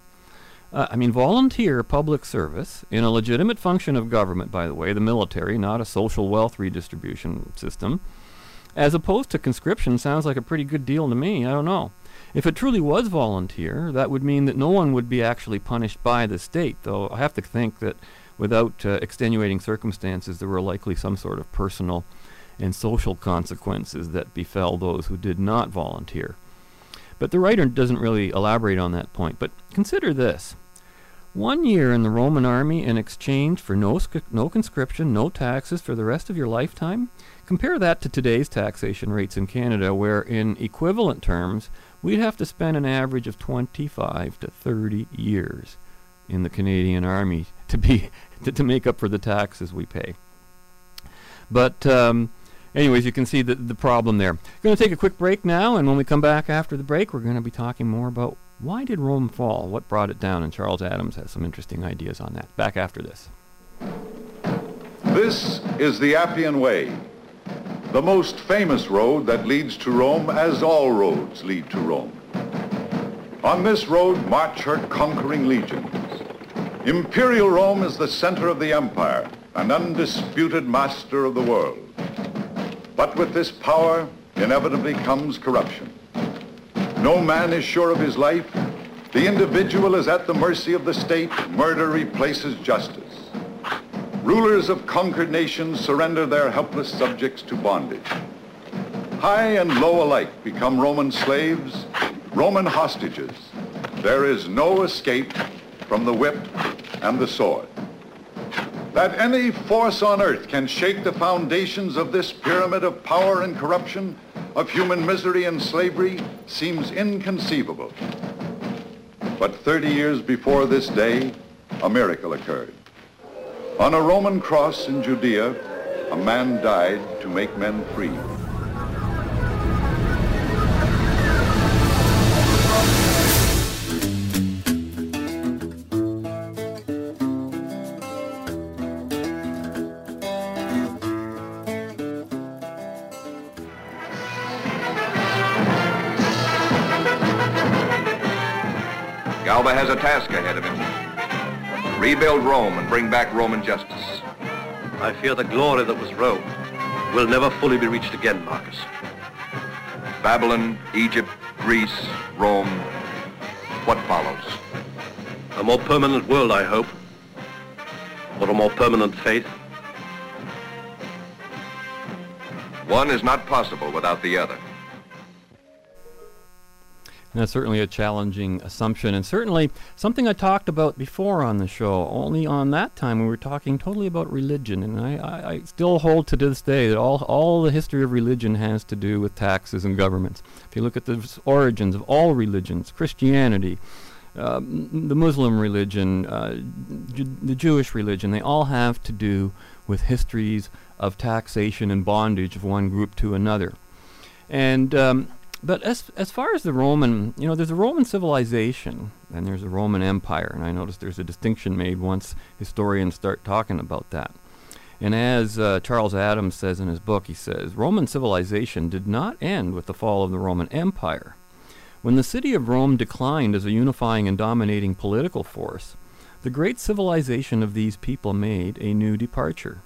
Uh, I mean, volunteer public service in a legitimate function of government, by the way, the military, not a social wealth redistribution system, as opposed to conscription, sounds like a pretty good deal to me. I don't know. If it truly was volunteer, that would mean that no one would be actually punished by the state, though I have to think that without uh, extenuating circumstances, there were likely some sort of personal and social consequences that befell those who did not volunteer. But the writer doesn't really elaborate on that point. But consider this. One year in the Roman army in exchange for no, no conscription, no taxes for the rest of your lifetime? Compare that to today's taxation rates in Canada, where in equivalent terms, we'd have to spend an average of 25 to 30 years in the Canadian Army to be to, to make up for the taxes we pay. But um, anyways, you can see the, the problem there. Going to take a quick break now, and when we come back after the break, we're going to be talking more about why did Rome fall, what brought it down, and Charles Adams has some interesting ideas on that. Back after this. This is the Appian Way, the most famous road that leads to Rome as all roads lead to Rome. On this road march her conquering legions. Imperial Rome is the center of the empire, an undisputed master of the world. But with this power inevitably comes corruption. No man is sure of his life. The individual is at the mercy of the state. Murder replaces justice. Rulers of conquered nations surrender their helpless subjects to bondage. High and low alike become Roman slaves, Roman hostages. There is no escape from the whip and the sword that any force on earth can shake the foundations of this pyramid of power and corruption of human misery and slavery seems inconceivable. But 30 years before this day, a miracle occurred. On a Roman cross in Judea, a man died to make men free. Galba has a task ahead of him. Rebuild Rome and bring back Roman justice. I fear the glory that was Rome will never fully be reached again, Marcus. Babylon, Egypt, Greece, Rome. What follows? A more permanent world, I hope. Or a more permanent faith. One is not possible without the other. That's certainly a challenging assumption, and certainly something I talked about before on the show. Only on that time we were talking totally about religion, and I, I, I still hold to this day that all all the history of religion has to do with taxes and governments. If you look at the origins of all religions, Christianity, um, the Muslim religion, uh, the Jewish religion, they all have to do with histories of taxation and bondage of one group to another. And um, but as as far as the Roman, you know, there's a Roman civilization and there's a Roman Empire, and I notice there's a distinction made once historians start talking about that. And as uh, Charles Adams says in his book, he says Roman civilization did not end with the fall of the Roman Empire. When the city of Rome declined as a unifying and dominating political force, the great civilization of these people made a new departure.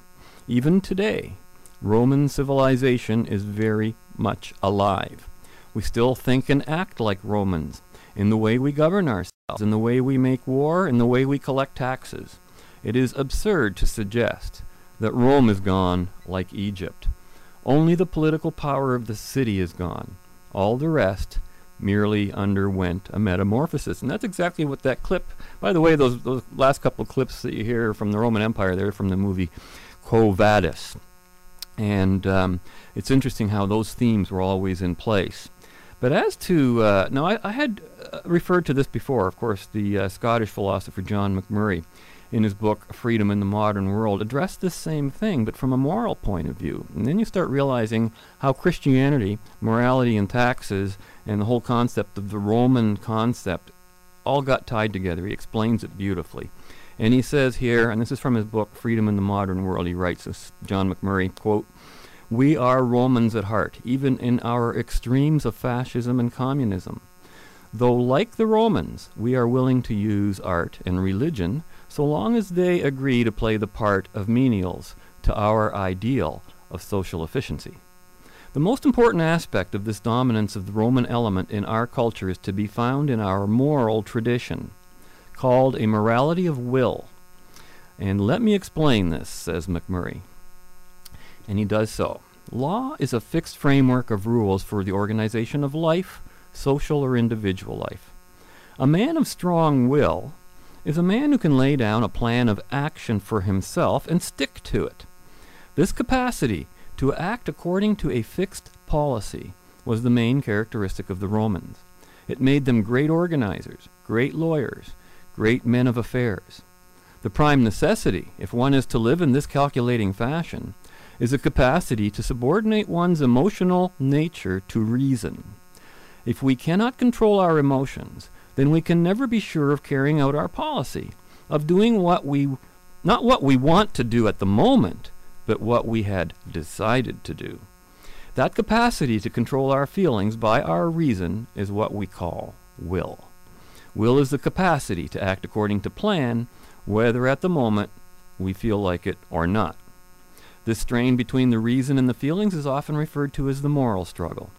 Even today, Roman civilization is very much alive. We still think and act like Romans in the way we govern ourselves, in the way we make war, in the way we collect taxes. It is absurd to suggest that Rome is gone like Egypt. Only the political power of the city is gone. All the rest merely underwent a metamorphosis. And that's exactly what that clip, by the way, those, those last couple clips that you hear from the Roman Empire, they're from the movie Quo Vadis. And um, it's interesting how those themes were always in place. But as to, uh, now I, I had uh, referred to this before, of course, the uh, Scottish philosopher John Macmurray, in his book Freedom in the Modern World, addressed this same thing, but from a moral point of view. And then you start realizing how Christianity, morality, and taxes, and the whole concept of the Roman concept all got tied together. He explains it beautifully. And he says here, and this is from his book Freedom in the Modern World, he writes this, John Macmurray, quote, we are Romans at heart, even in our extremes of fascism and communism. Though, like the Romans, we are willing to use art and religion so long as they agree to play the part of menials to our ideal of social efficiency. The most important aspect of this dominance of the Roman element in our culture is to be found in our moral tradition, called a morality of will. And let me explain this, says Macmurray. And he does so. Law is a fixed framework of rules for the organization of life, social or individual life. A man of strong will is a man who can lay down a plan of action for himself and stick to it. This capacity to act according to a fixed policy was the main characteristic of the Romans. It made them great organizers, great lawyers, great men of affairs. The prime necessity, if one is to live in this calculating fashion, is a capacity to subordinate one's emotional nature to reason. If we cannot control our emotions, then we can never be sure of carrying out our policy, of doing what we, not what we want to do at the moment, but what we had decided to do. That capacity to control our feelings by our reason is what we call will. Will is the capacity to act according to plan, whether at the moment we feel like it or not. This strain between the reason and the feelings is often referred to as the moral struggle.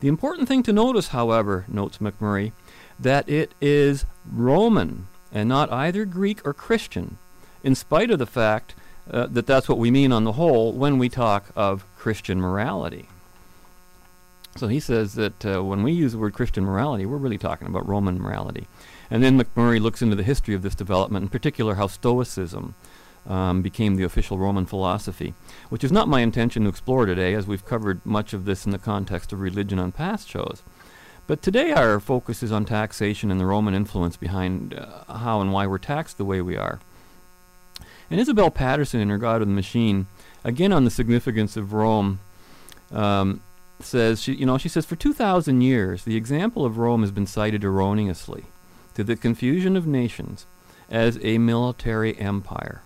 The important thing to notice, however, notes Macmurray, that it is Roman and not either Greek or Christian, in spite of the fact uh, that that's what we mean on the whole when we talk of Christian morality. So he says that uh, when we use the word Christian morality, we're really talking about Roman morality. And then Macmurray looks into the history of this development, in particular how Stoicism um, became the official Roman philosophy, which is not my intention to explore today, as we've covered much of this in the context of religion on past shows. But today our focus is on taxation and the Roman influence behind uh, how and why we're taxed the way we are. And Isabel Paterson in her God of the Machine, again on the significance of Rome, um, says she, you know, she says for 2,000 years the example of Rome has been cited erroneously, to the confusion of nations, as a military empire.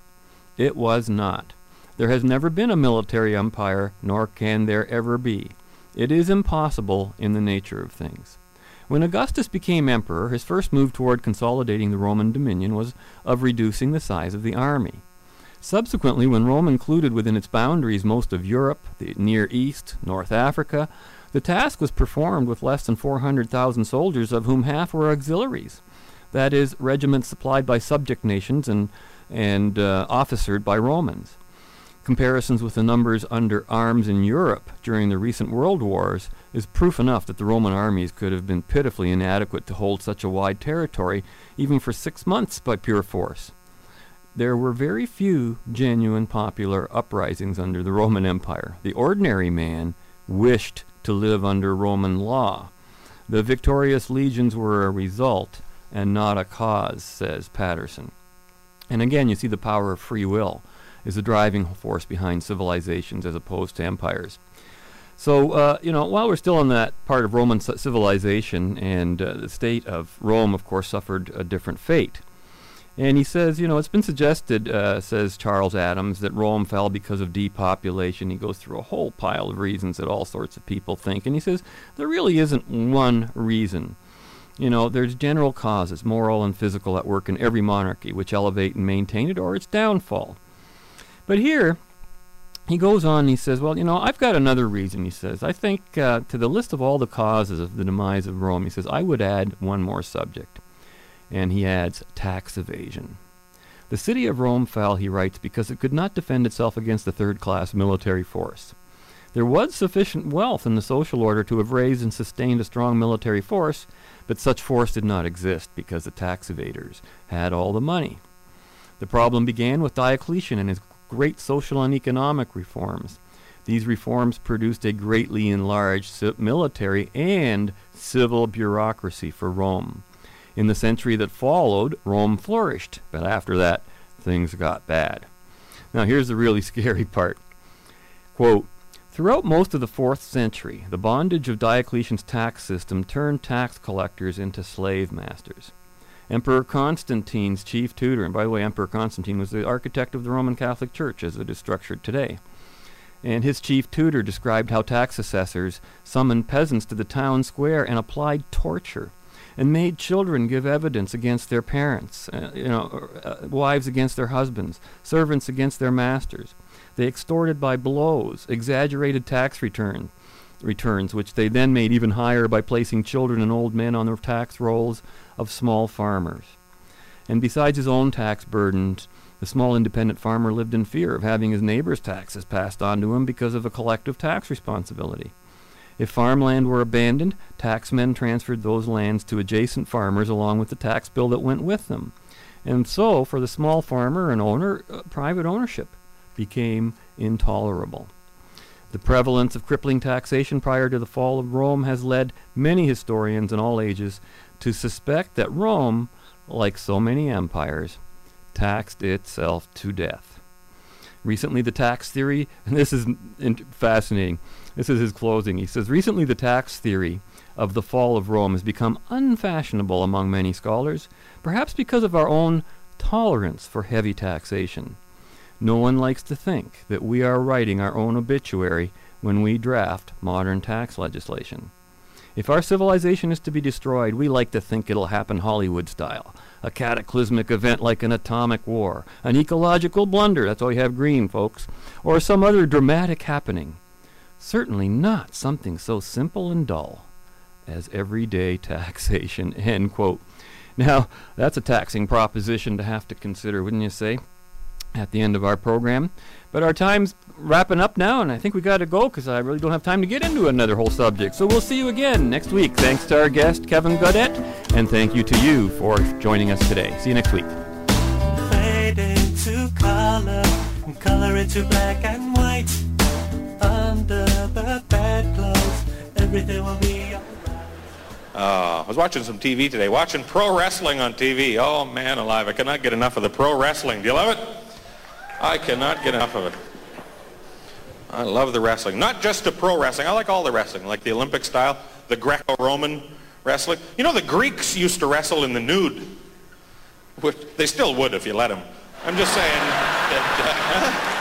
It was not. There has never been a military empire, nor can there ever be. It is impossible in the nature of things. When Augustus became emperor, his first move toward consolidating the Roman dominion was of reducing the size of the army. Subsequently, when Rome included within its boundaries most of Europe, the Near East, North Africa, the task was performed with less than 400,000 soldiers, of whom half were auxiliaries. That is, regiments supplied by subject nations and, and uh, officered by Romans. Comparisons with the numbers under arms in Europe during the recent world wars is proof enough that the Roman armies could have been pitifully inadequate to hold such a wide territory, even for six months by pure force. There were very few genuine popular uprisings under the Roman Empire. The ordinary man wished to live under Roman law. The victorious legions were a result and not a cause, says Paterson. And again, you see the power of free will is the driving force behind civilizations as opposed to empires. So, uh, you know, while we're still on that part of Roman civilization, and uh, the state of Rome, of course, suffered a different fate. And he says, you know, it's been suggested, uh, says Charles Adams, that Rome fell because of depopulation. He goes through a whole pile of reasons that all sorts of people think. And he says, there really isn't one reason. You know, there's general causes, moral and physical, at work in every monarchy, which elevate and maintain it or its downfall. But here, he goes on and he says, Well, you know, I've got another reason, he says. I think uh, to the list of all the causes of the demise of Rome, he says, I would add one more subject. And he adds tax evasion. The city of Rome fell, he writes, because it could not defend itself against the third class military force. There was sufficient wealth in the social order to have raised and sustained a strong military force, but such force did not exist because the tax evaders had all the money. The problem began with Diocletian and his great social and economic reforms. These reforms produced a greatly enlarged military and civil bureaucracy for Rome. In the century that followed, Rome flourished, but after that, things got bad. Now, here's the really scary part. Quote, Throughout most of the 4th century, the bondage of Diocletian's tax system turned tax collectors into slave masters. Emperor Constantine's chief tutor, and by the way, Emperor Constantine was the architect of the Roman Catholic Church as it is structured today. And his chief tutor described how tax assessors summoned peasants to the town square and applied torture and made children give evidence against their parents, uh, you know, uh, wives against their husbands, servants against their masters. They extorted by blows, exaggerated tax returns, returns, which they then made even higher by placing children and old men on the tax rolls of small farmers. And besides his own tax burdens, the small independent farmer lived in fear of having his neighbor's taxes passed on to him because of a collective tax responsibility. If farmland were abandoned, taxmen transferred those lands to adjacent farmers along with the tax bill that went with them. And so, for the small farmer and owner, uh, private ownership became intolerable. The prevalence of crippling taxation prior to the fall of Rome has led many historians in all ages to suspect that Rome, like so many empires, taxed itself to death. Recently, the tax theory, and this is fascinating, this is his closing. He says, Recently, the tax theory of the fall of Rome has become unfashionable among many scholars, perhaps because of our own tolerance for heavy taxation. No one likes to think that we are writing our own obituary when we draft modern tax legislation. If our civilization is to be destroyed, we like to think it'll happen Hollywood style. A cataclysmic event like an atomic war, an ecological blunder, that's why we have green, folks, or some other dramatic happening. Certainly not something so simple and dull as everyday taxation, end quote. Now, that's a taxing proposition to have to consider, wouldn't you say? At the end of our program. But our time's wrapping up now, and I think we got to go because I really don't have time to get into another whole subject. So we'll see you again next week. Thanks to our guest, Kevin Gaudet, and thank you to you for joining us today. See you next week. Fading into color and color into black and white. Under the bedclothes, everything will be Uh, I was watching some TV today, watching pro wrestling on TV. Oh, man alive, I cannot get enough of the pro wrestling. Do you love it? I cannot get enough of it. I love the wrestling. Not just the pro wrestling. I like all the wrestling, like the Olympic style, the Greco-Roman wrestling. You know, the Greeks used to wrestle in the nude. Which they still would if you let them. I'm just saying that... Uh,